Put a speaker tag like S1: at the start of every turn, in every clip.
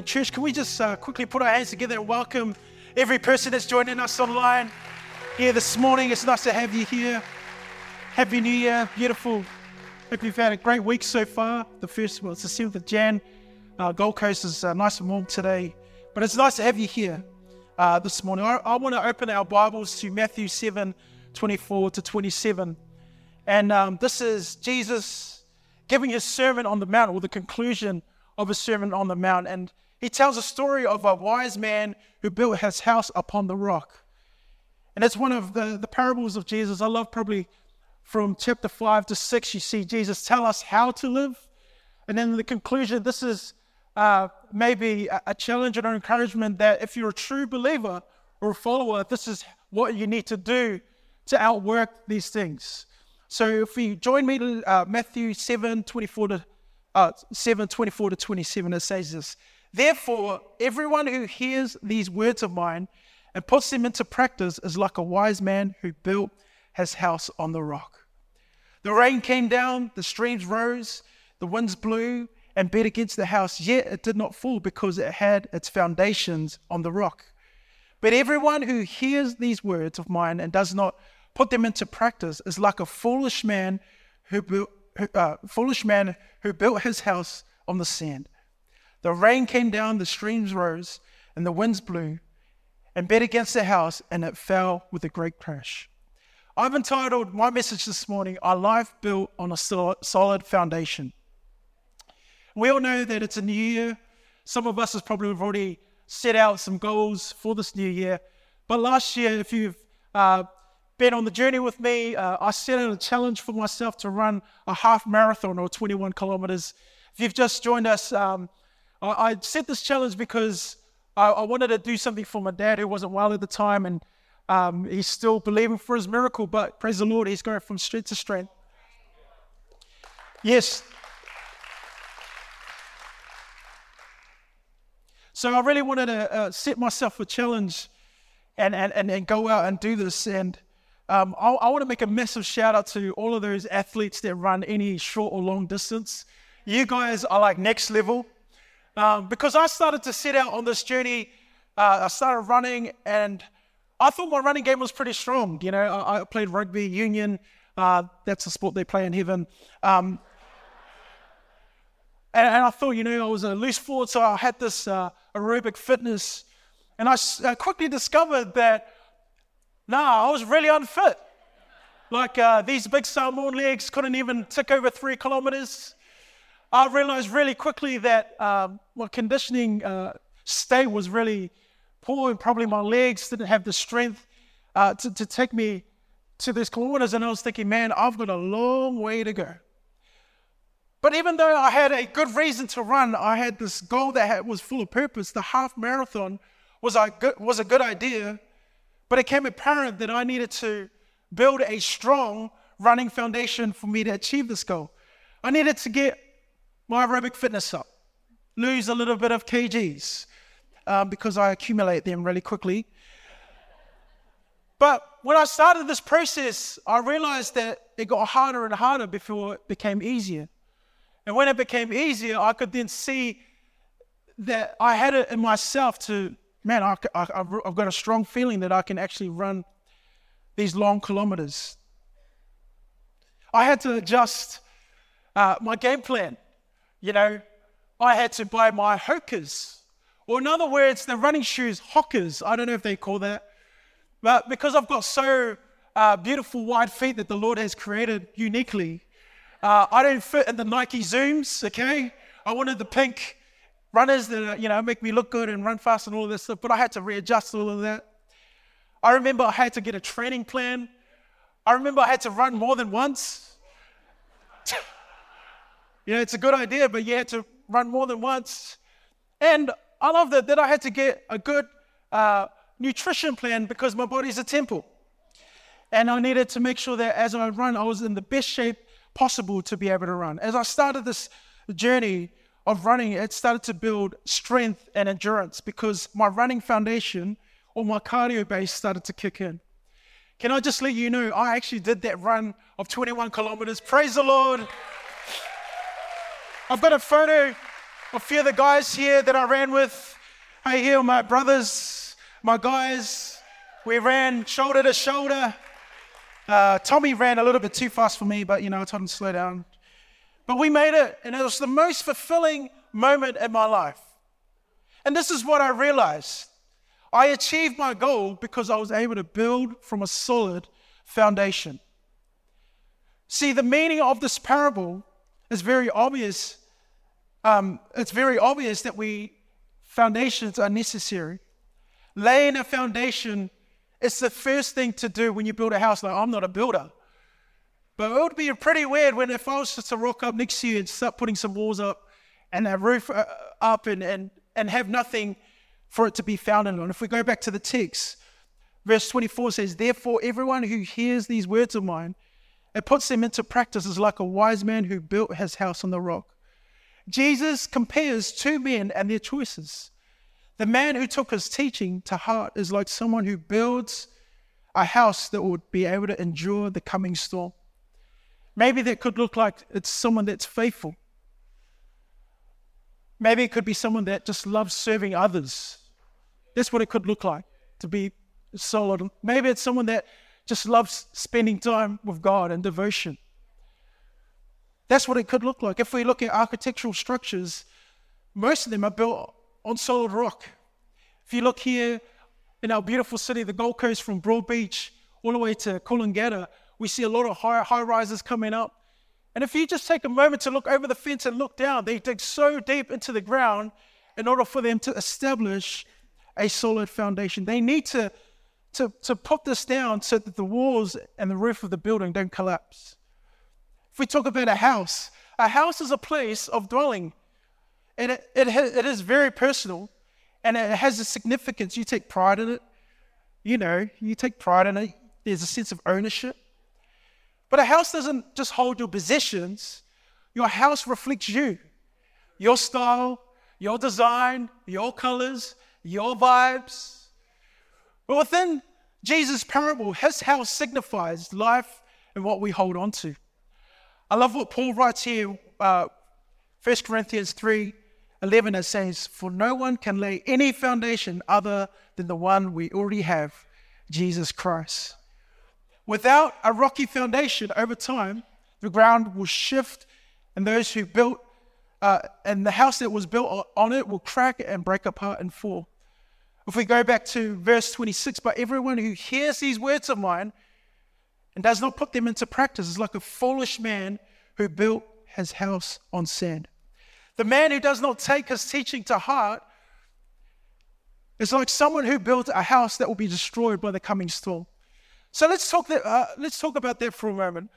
S1: And, church, can we just uh, quickly put our hands together and welcome every person that's joining us online here this morning? It's nice to have you here. Happy New Year. Beautiful. Hope you've had a great week so far. The first, well, it's the 7th of Jan. Uh, Gold Coast is uh, nice and warm today. But it's nice to have you here uh, this morning. I, I want to open our Bibles to Matthew 7 24 to 27. And um, this is Jesus giving his sermon on the mount, or the conclusion of a sermon on the mount. And he tells a story of a wise man who built his house upon the rock. And it's one of the, the parables of Jesus. I love probably from chapter 5 to 6, you see Jesus tell us how to live. And then the conclusion, this is uh, maybe a, a challenge and an encouragement that if you're a true believer or a follower, this is what you need to do to outwork these things. So if you join me to uh, Matthew 7 24 to uh, 7 24 to 27, it says this Therefore, everyone who hears these words of mine and puts them into practice is like a wise man who built his house on the rock. The rain came down, the streams rose, the winds blew and beat against the house, yet it did not fall because it had its foundations on the rock. But everyone who hears these words of mine and does not put them into practice is like a foolish man who built, uh, foolish man who built his house on the sand. The rain came down, the streams rose, and the winds blew and beat against the house, and it fell with a great crash. I've entitled my message this morning, Our Life Built on a Solid Foundation. We all know that it's a new year. Some of us has probably already set out some goals for this new year. But last year, if you've uh, been on the journey with me, uh, I set out a challenge for myself to run a half marathon or 21 kilometers. If you've just joined us, um, I, I, set this challenge because I, I, wanted to do something for my dad who wasn't well at the time, and um, he's still believing for his miracle. But praise the Lord, he's going from strength to strength. Yes, So I really wanted to uh, set myself a challenge and, and, and, and go out and do this. And um, I, I want to make a massive shout out to all of those athletes that run any short or long distance. You guys are like next level. Um, because I started to set out on this journey, uh, I started running and I thought my running game was pretty strong. You know, I, I played rugby union. Uh, that's a sport they play in heaven. Um, and, and, I thought, you know, I was a loose forward, so I had this uh, aerobic fitness. And I uh, quickly discovered that, nah, I was really unfit. Like uh, these big Samoan legs couldn't even tick over three kilometers. I realized really quickly that um, my conditioning uh, state was really poor, and probably my legs didn't have the strength uh, to, to take me to these kilometers. And I was thinking, man, I've got a long way to go. But even though I had a good reason to run, I had this goal that had, was full of purpose. The half marathon was a, good, was a good idea, but it became apparent that I needed to build a strong running foundation for me to achieve this goal. I needed to get my aerobic fitness up, lose a little bit of kgs um, because I accumulate them really quickly. But when I started this process, I realized that it got harder and harder before it became easier. And when it became easier, I could then see that I had it in myself to, man, I, have got a strong feeling that I can actually run these long kilometers. I had to adjust uh, my game plan. You know, I had to buy my Hokas, or in other words, the running shoes, hockers, I don't know if they call that. But because I've got so uh, beautiful wide feet that the Lord has created uniquely, uh, I didn't fit in the Nike Zooms, okay? I wanted the pink runners that, you know, make me look good and run fast and all this stuff, but I had to readjust all of that. I remember I had to get a training plan. I remember I had to run more than once. You know, it's a good idea, but you had to run more than once. And I love that, that I had to get a good uh, nutrition plan because my body's a temple. And I needed to make sure that as I run, I was in the best shape possible to be able to run. As I started this journey of running, it started to build strength and endurance because my running foundation or my cardio base started to kick in. Can I just let you know, I actually did that run of 21 kilometers. Praise the Lord. I've got a photo of A few of the guys here that I ran with, hey, here, my brothers, my guys, we ran shoulder to shoulder. Uh, Tommy ran a little bit too fast for me, but you know, I told him to slow down. But we made it, and it was the most fulfilling moment in my life. And this is what I realized I achieved my goal because I was able to build from a solid foundation. See, the meaning of this parable is very obvious. Um, it's very obvious that we foundations are necessary. Laying a foundation is the first thing to do when you build a house. Like I'm not a builder, but it would be pretty weird when if I was just to rock up next to you and start putting some walls up and a roof uh, up and, and, and have nothing for it to be founded on. If we go back to the text, verse 24 says, Therefore, everyone who hears these words of mine and puts them into practice is like a wise man who built his house on the rock. Jesus compares two men and their choices. The man who took his teaching to heart is like someone who builds a house that would be able to endure the coming storm. Maybe that could look like it's someone that's faithful. Maybe it could be someone that just loves serving others that's what it could look like to be solid. Maybe it's someone that just loves spending time with God and devotion. That's what it could look like. If we look at architectural structures, most of them are built on solid rock. If you look here in our beautiful city, the Gold Coast, from Broadbeach all the way to Coolangatta, we see a lot of high, high rises coming up. And if you just take a moment to look over the fence and look down, they dig so deep into the ground in order for them to establish a solid foundation. They need to, to, to put this down so that the walls and the roof of the building don't collapse. If we talk about a house, a house is a place of dwelling. And it, it, it is very personal and it has a significance. You take pride in it. You know, you take pride in it. There's a sense of ownership. But a house doesn't just hold your possessions, your house reflects you, your style, your design, your colors, your vibes. But within Jesus' parable, his house signifies life and what we hold on to. I love what Paul writes here, uh, 1 Corinthians 3 11, it says, For no one can lay any foundation other than the one we already have, Jesus Christ. Without a rocky foundation over time, the ground will shift, and those who built uh, and the house that was built on it will crack and break apart and fall. If we go back to verse 26, but everyone who hears these words of mine and does not put them into practice is like a foolish man who built his house on sand. The man who does not take his teaching to heart is like someone who built a house that will be destroyed by the coming storm. So let's talk, that, uh, let's talk about that for a moment.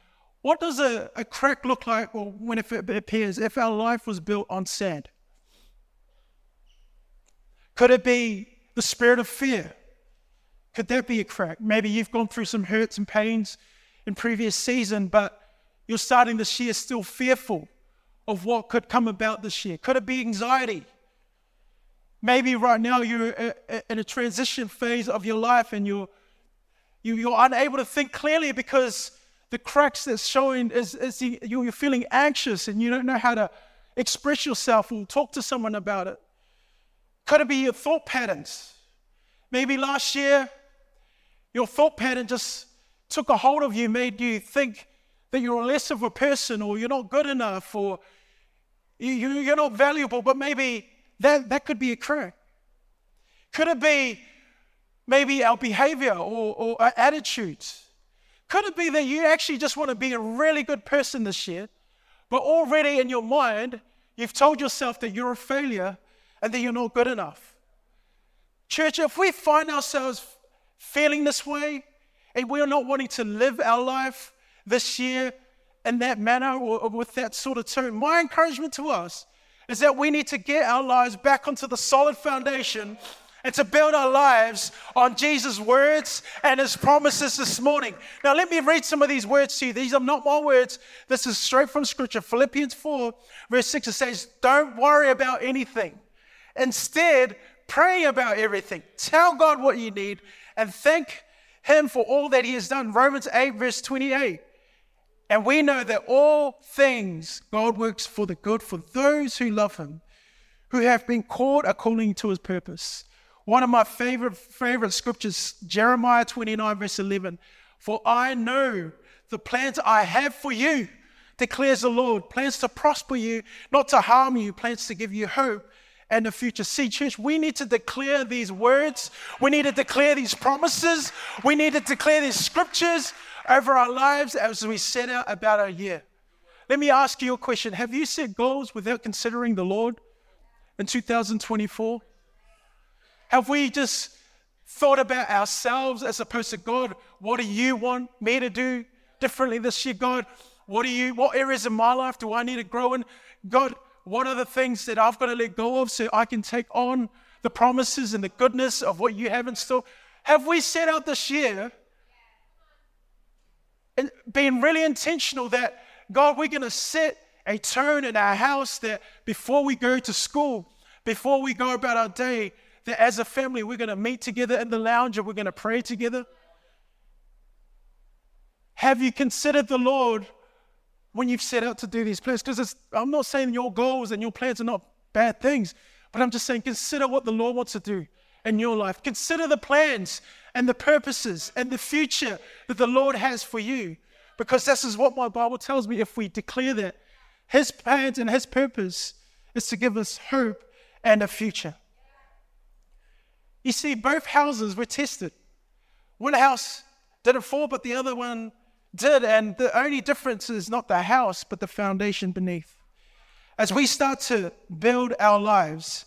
S1: What does a, a crack look like or when it appears if our life was built on sand? Could it be the spirit of fear? Could that be a crack? Maybe you've gone through some hurts and pains in previous season, but you're starting this year still fearful of what could come about this year. Could it be anxiety? Maybe right now you're uh, uh, in a transition phase of your life and you're you're unable to think clearly because the cracks that's showing is, is you're feeling anxious and you don't know how to express yourself or talk to someone about it. Could it be your thought patterns? Maybe last year, your thought pattern just took a hold of you, made you think that you're less of a person or you're not good enough or you, are not valuable, but maybe that, that could be a crack. Could it be maybe our behavior or, or our attitudes? Could it be that you actually just want to be a really good person this year, but already in your mind, you've told yourself that you're a failure and that you're not good enough? Church, if we find ourselves feeling this way and we're not wanting to live our life this year in that manner or, with that sort of tone, my encouragement to us is that we need to get our lives back onto the solid foundation and to build our lives on Jesus' words and his promises this morning. Now, let me read some of these words to you. These are not my words, this is straight from Scripture. Philippians 4, verse 6, it says, Don't worry about anything. Instead, pray about everything. Tell God what you need and thank him for all that he has done. Romans 8, verse 28. And we know that all things God works for the good for those who love him, who have been called according to his purpose. One of my favorite, favorite scriptures, Jeremiah 29, verse 11. For I know the plans I have for you, declares the Lord plans to prosper you, not to harm you, plans to give you hope and the future. See, church, we need to declare these words. We need to declare these promises. We need to declare these scriptures over our lives as we set out about our year. Let me ask you a question Have you set goals without considering the Lord in 2024? Have we just thought about ourselves as opposed to God? What do you want me to do differently this year, God? What do you, what areas of my life do I need to grow in? God, what are the things that I've got to let go of so I can take on the promises and the goodness of what you have in store? Have we set out this year and being really intentional that, God, we're going to set a tone in our house that before we go to school, before we go about our day, that as a family, we're going to meet together in the lounge and we're going to pray together? Have you considered the Lord when you've set out to do these plans. Because I'm not saying your goals and your plans are not bad things, but I'm just saying consider what the Lord wants to do in your life. Consider the plans and the purposes and the future that the Lord has for you. Because this is what my Bible tells me if we declare that His plans and His purpose is to give us hope and a future. You see, both houses were tested. One house didn't fall, but the other one did, and the only difference is not the house, but the foundation beneath. As we start to build our lives,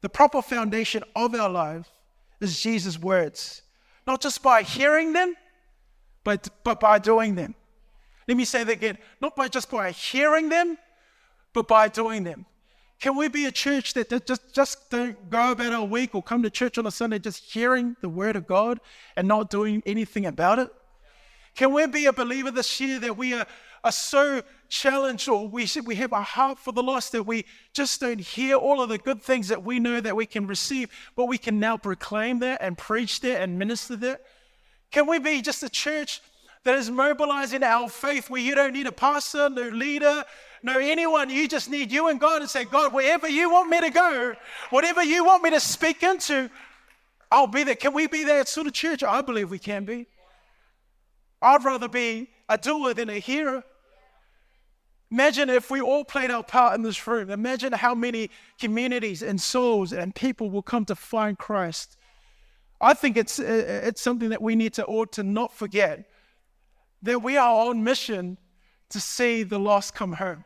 S1: the proper foundation of our life is Jesus' words, not just by hearing them, but, but by doing them. Let me say that again not by just by hearing them, but by doing them. Can we be a church that just, just don't go about our week or come to church on a Sunday just hearing the word of God and not doing anything about it? Can we be a believer this year that we are, are so challenged or we, we have a heart for the lost that we just don't hear all of the good things that we know that we can receive, but we can now proclaim that and preach that and minister that? Can we be just a church that is mobilizing our faith where you don't need a pastor, no leader, no anyone. You just need you and God and say, God, wherever you want me to go, whatever you want me to speak into, I'll be there. Can we be that sort of church? I believe we can be. I'd rather be a doer than a hearer. Imagine if we all played our part in this room. Imagine how many communities and souls and people will come to find Christ. I think it's, uh, uh, it's something that we need to ought to not forget that we are on mission to see the lost come home.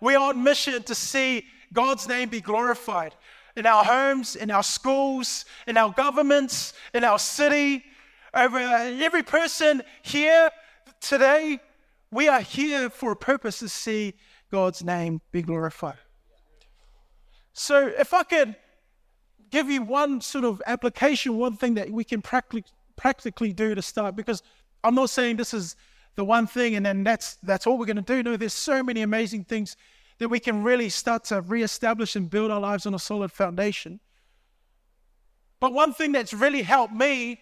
S1: We are on mission to see God's name be glorified in our homes, in our schools, in our governments, in our city, over uh, every person here today, we are here for a purpose to see God's name be glorified. So, if I could give you one sort of application, one thing that we can practically, practically do to start, because I'm not saying this is the one thing and then that's, that's all we're going to do. No, there's so many amazing things that we can really start to reestablish and build our lives on a solid foundation. But one thing that's really helped me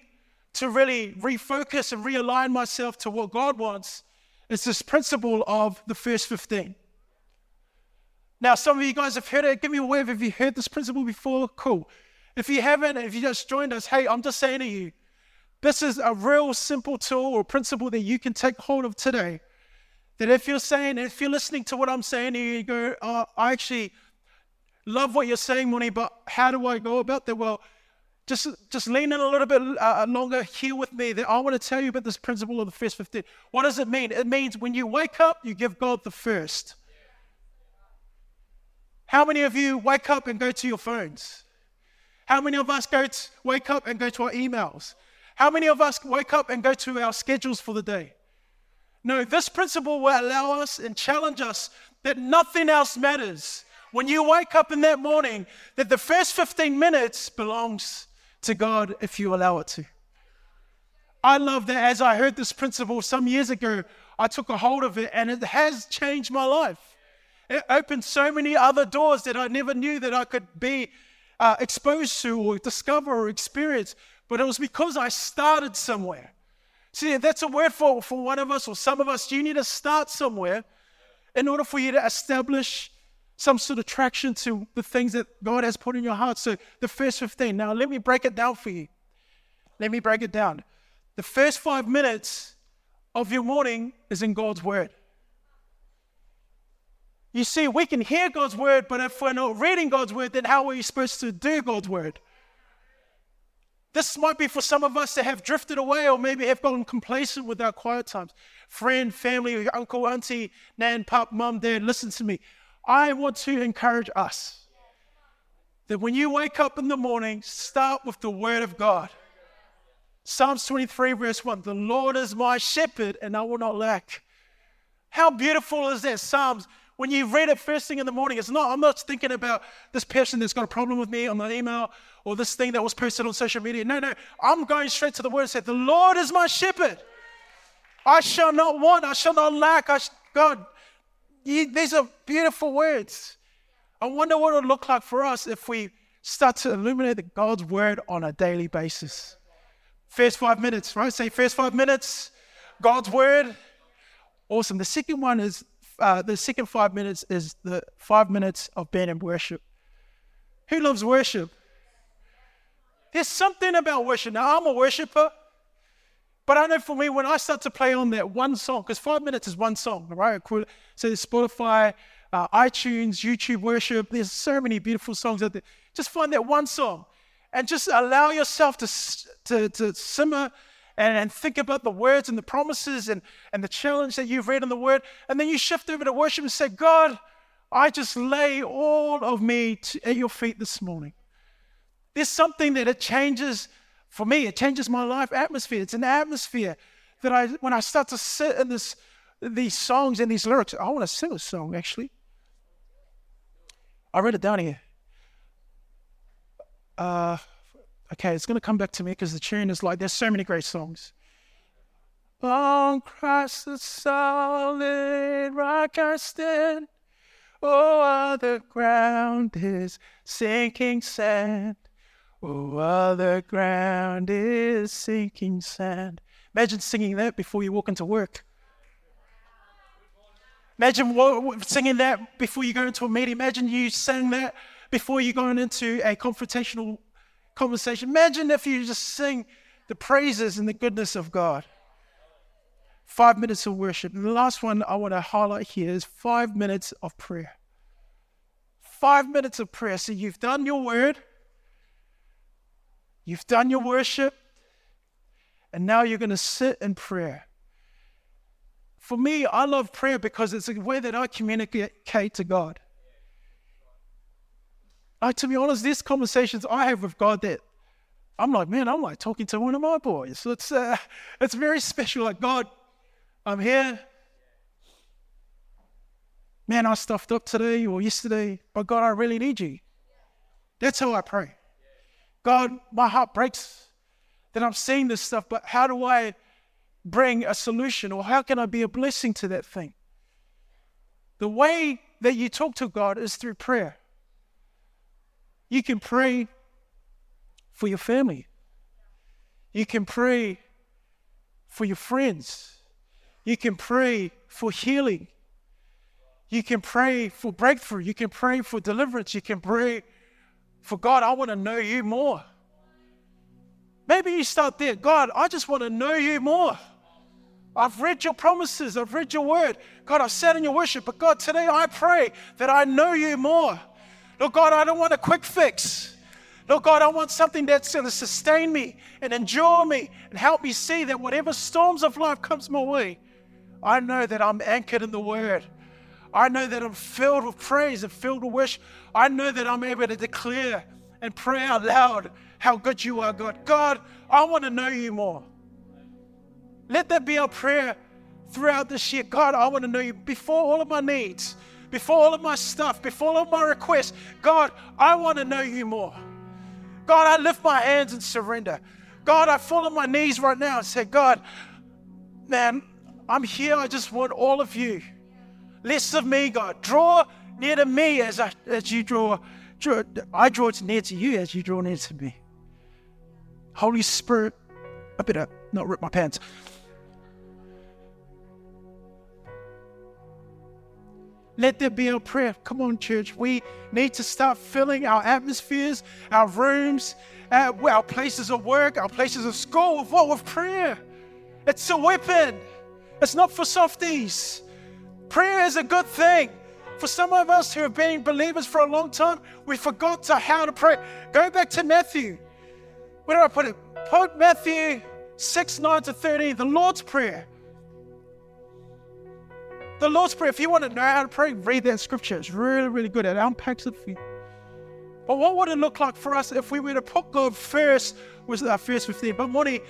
S1: to really refocus and realign myself to what God wants is this principle of the first 15. Now, some of you guys have heard it. Give me a wave if you heard this principle before. Cool. If you haven't, if you just joined us, hey, I'm just saying to you, this is a real simple tool or principle that you can take hold of today. That if you're saying, if you're listening to what I'm saying to you, you go, oh, I actually love what you're saying, Moni, but how do I go about that? Well, just, just lean in a little bit uh, longer here with me. I want to tell you about this principle of the first 15. What does it mean? It means when you wake up, you give God the first. How many of you wake up and go to your phones? How many of us go to, wake up and go to our emails? How many of us wake up and go to our schedules for the day? No, this principle will allow us and challenge us that nothing else matters. When you wake up in that morning, that the first 15 minutes belongs to God if you allow it to. I love that as I heard this principle some years ago, I took a hold of it and it has changed my life. It opened so many other doors that I never knew that I could be uh, exposed to or discover or experience. But it was because I started somewhere. See, that's a word for, for one of us or some of us. You need to start somewhere in order for you to establish some sort of traction to the things that God has put in your heart. So the first 15. Now, let me break it down for you. Let me break it down. The first five minutes of your morning is in God's Word. You see, we can hear God's Word, but if we're not reading God's Word, then how are you supposed to do God's Word? This might be for some of us that have drifted away or maybe have gotten complacent with our quiet times. Friend, family, uncle, auntie, nan, pop, mum, dad, listen to me. I want to encourage us that when you wake up in the morning, start with the Word of God. Psalms 23, verse 1 The Lord is my shepherd, and I will not lack. How beautiful is that? Psalms, when you read it first thing in the morning, it's not, I'm not thinking about this person that's got a problem with me on the email or this thing that was posted on social media. No, no, I'm going straight to the word and say, The Lord is my shepherd. I shall not want, I shall not lack. I sh- God, these are beautiful words. I wonder what it would look like for us if we start to illuminate God's word on a daily basis. First five minutes, right? Say first five minutes, God's word. Awesome. The second one is uh, the second five minutes is the five minutes of being in worship. Who loves worship? There's something about worship. Now, I'm a worshiper, but I know for me, when I start to play on that one song, because five minutes is one song, right? So there's Spotify, uh, iTunes, YouTube worship. There's so many beautiful songs out there. Just find that one song and just allow yourself to, to, to simmer and, and think about the words and the promises and, and the challenge that you've read in the word. And then you shift over to worship and say, God, I just lay all of me to, at your feet this morning. There's something that it changes for me. It changes my life atmosphere. It's an atmosphere that I, when I start to sit in this, these songs and these lyrics, I want to sing a song actually. I read it down here. Uh, okay, it's going to come back to me because the tune is like, there's so many great songs. On Christ the solid rock I stand. Oh, other ground is sinking sand. Oh, other ground is sinking sand. Imagine singing that before you walk into work. Imagine singing that before you go into a meeting. Imagine you sang that before you're going into a confrontational conversation. Imagine if you just sing the praises and the goodness of God. Five minutes of worship. And the last one I want to highlight here is five minutes of prayer. Five minutes of prayer. So you've done your word, You've done your worship, and now you're going to sit in prayer. For me, I love prayer because it's a way that I communicate to God. Like, to be honest, these conversations I have with God that I'm like, man, I'm like talking to one of my boys. So it's, uh, it's very special. Like, God, I'm here. Man, I stuffed up today or yesterday, but God, I really need you. That's how I pray. God, my heart breaks that I'm seeing this stuff, but how do I bring a solution or how can I be a blessing to that thing? The way that you talk to God is through prayer. You can pray for your family, you can pray for your friends, you can pray for healing, you can pray for breakthrough, you can pray for deliverance, you can pray for God, I want to know you more. Maybe you start there. God, I just want to know you more. I've read your promises. I've read your word. God, I've sat in your worship. But God, today I pray that I know you more. Lord God, I don't want a quick fix. Lord God, I want something that's going to sustain me and endure me and help me see that whatever storms of life comes my way, I know that I'm anchored in the word. I know that I'm filled with praise and filled with worship. I know that I'm able to declare and pray out loud how good you are, God. God, I want to know you more. Let that be our prayer throughout this year. God, I want to know you before all of my needs, before all of my stuff, before all of my requests. God, I want to know you more. God, I lift my hands and surrender. God, I fall on my knees right now and say, God, man, I'm here. I just want all of you. Less of me, God. Draw near to me as, I, as you draw, draw. I draw near to you as you draw near to me. Holy Spirit, I better not rip my pants. Let there be a prayer. Come on, church. We need to start filling our atmospheres, our rooms, uh, our places of work, our places of school with what? With prayer. It's a weapon. It's not for softies. Prayer is a good thing. For some of us who have been believers for a long time, we forgot to how to pray. Go back to Matthew. Where do I put it? Put Matthew 6, 9 to 13, the Lord's Prayer. The Lord's Prayer, if you want to know how to pray, read that scripture. It's really, really good. It unpacks it for you. But what would it look like for us if we were to put God first was our first 15? But Moni,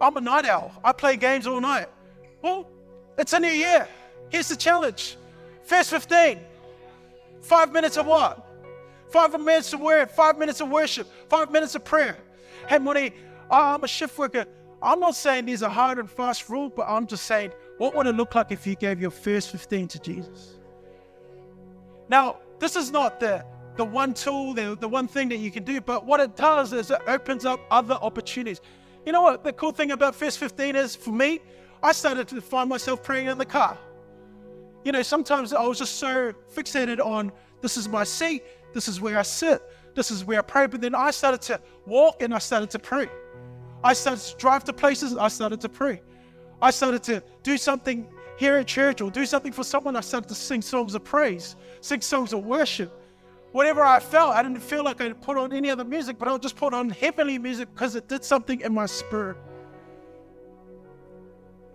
S1: I'm a night owl. I play games all night. Well, it's a new year. Here's the challenge. First 15. Five minutes of what? Five minutes of word, five minutes of worship, five minutes of prayer. Hey, Moni, I'm a shift worker. I'm not saying these are hard and fast rules, but I'm just saying, what would it look like if you gave your first 15 to Jesus? Now, this is not the the one tool, the, the one thing that you can do. But what it does is it opens up other opportunities. You know what the cool thing about First 15 is for me? I started to find myself praying in the car. You know, sometimes I was just so fixated on this is my seat, this is where I sit, this is where I pray. But then I started to walk and I started to pray. I started to drive to places I started to pray. I started to do something here at church or do something for someone. I started to sing songs of praise, sing songs of worship whatever I felt, I didn't feel like I'd put on any other music, but I'll just put on heavenly music because it did something in my spirit.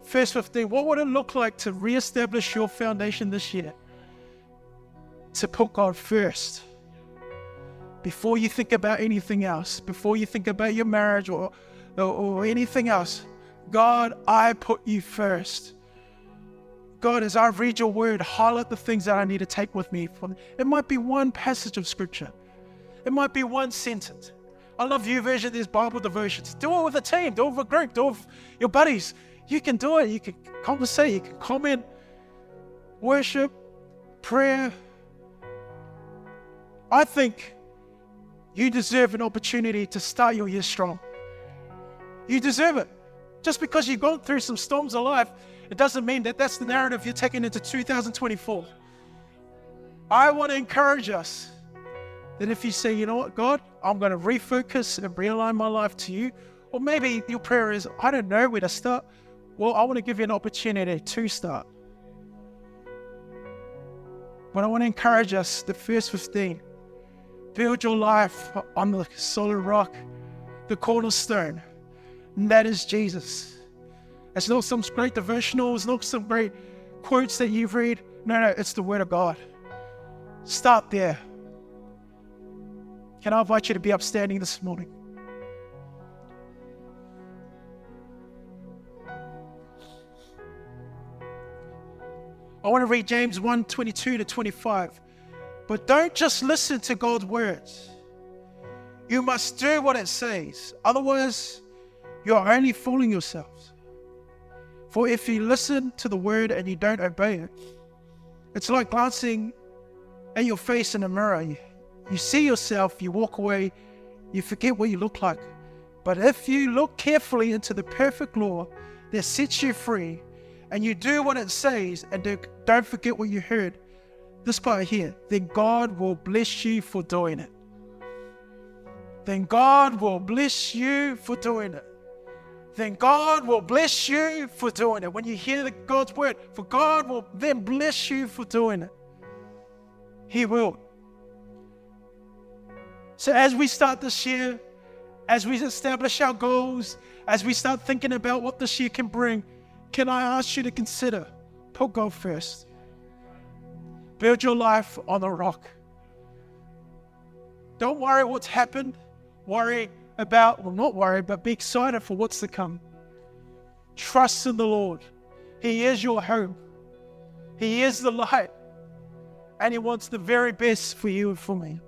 S1: First 15, what would it look like to reestablish your foundation this year? To put God first. Before you think about anything else, before you think about your marriage or, or, or anything else, God, I put you first. God, as I read your word, highlight the things that I need to take with me. It might be one passage of scripture, it might be one sentence. I love YouVersion, these Bible devotions. Do it with a team, do it with a group, do it with your buddies. You can do it. You can conversate, you can comment, worship, prayer. I think you deserve an opportunity to start your year strong. You deserve it. Just because you've gone through some storms of life, it doesn't mean that that's the narrative you're taking into 2024. I want to encourage us that if you say, you know what, God, I'm going to refocus and realign my life to you, or maybe your prayer is, I don't know where to start. Well, I want to give you an opportunity to start. But I want to encourage us, the first 15, build your life on the solid rock, the cornerstone, and that is Jesus. It's not some great devotional, it's not some great quotes that you've read. No, no, it's the Word of God. Start there. Can I invite you to be upstanding this morning? I want to read James 1 22 to 25. But don't just listen to God's words. You must do what it says. Otherwise, you're only fooling yourselves. For if you listen to the word and you don't obey it, it's like glancing at your face in a mirror. You, you see yourself, you walk away, you forget what you look like. But if you look carefully into the perfect law that sets you free, and you do what it says, and do, don't forget what you heard, this part here, then God will bless you for doing it. Then God will bless you for doing it then God will bless you for doing it. When you hear the God's word, for God will then bless you for doing it. He will. So as we start this year, as we establish our goals, as we start thinking about what this year can bring, can I ask you to consider put God first? Build your life on the rock. Don't worry what's happened. Worry about, well, not worry, but be excited for what's to come. Trust in the Lord. He is your home, He is the light, and He wants the very best for you and for me.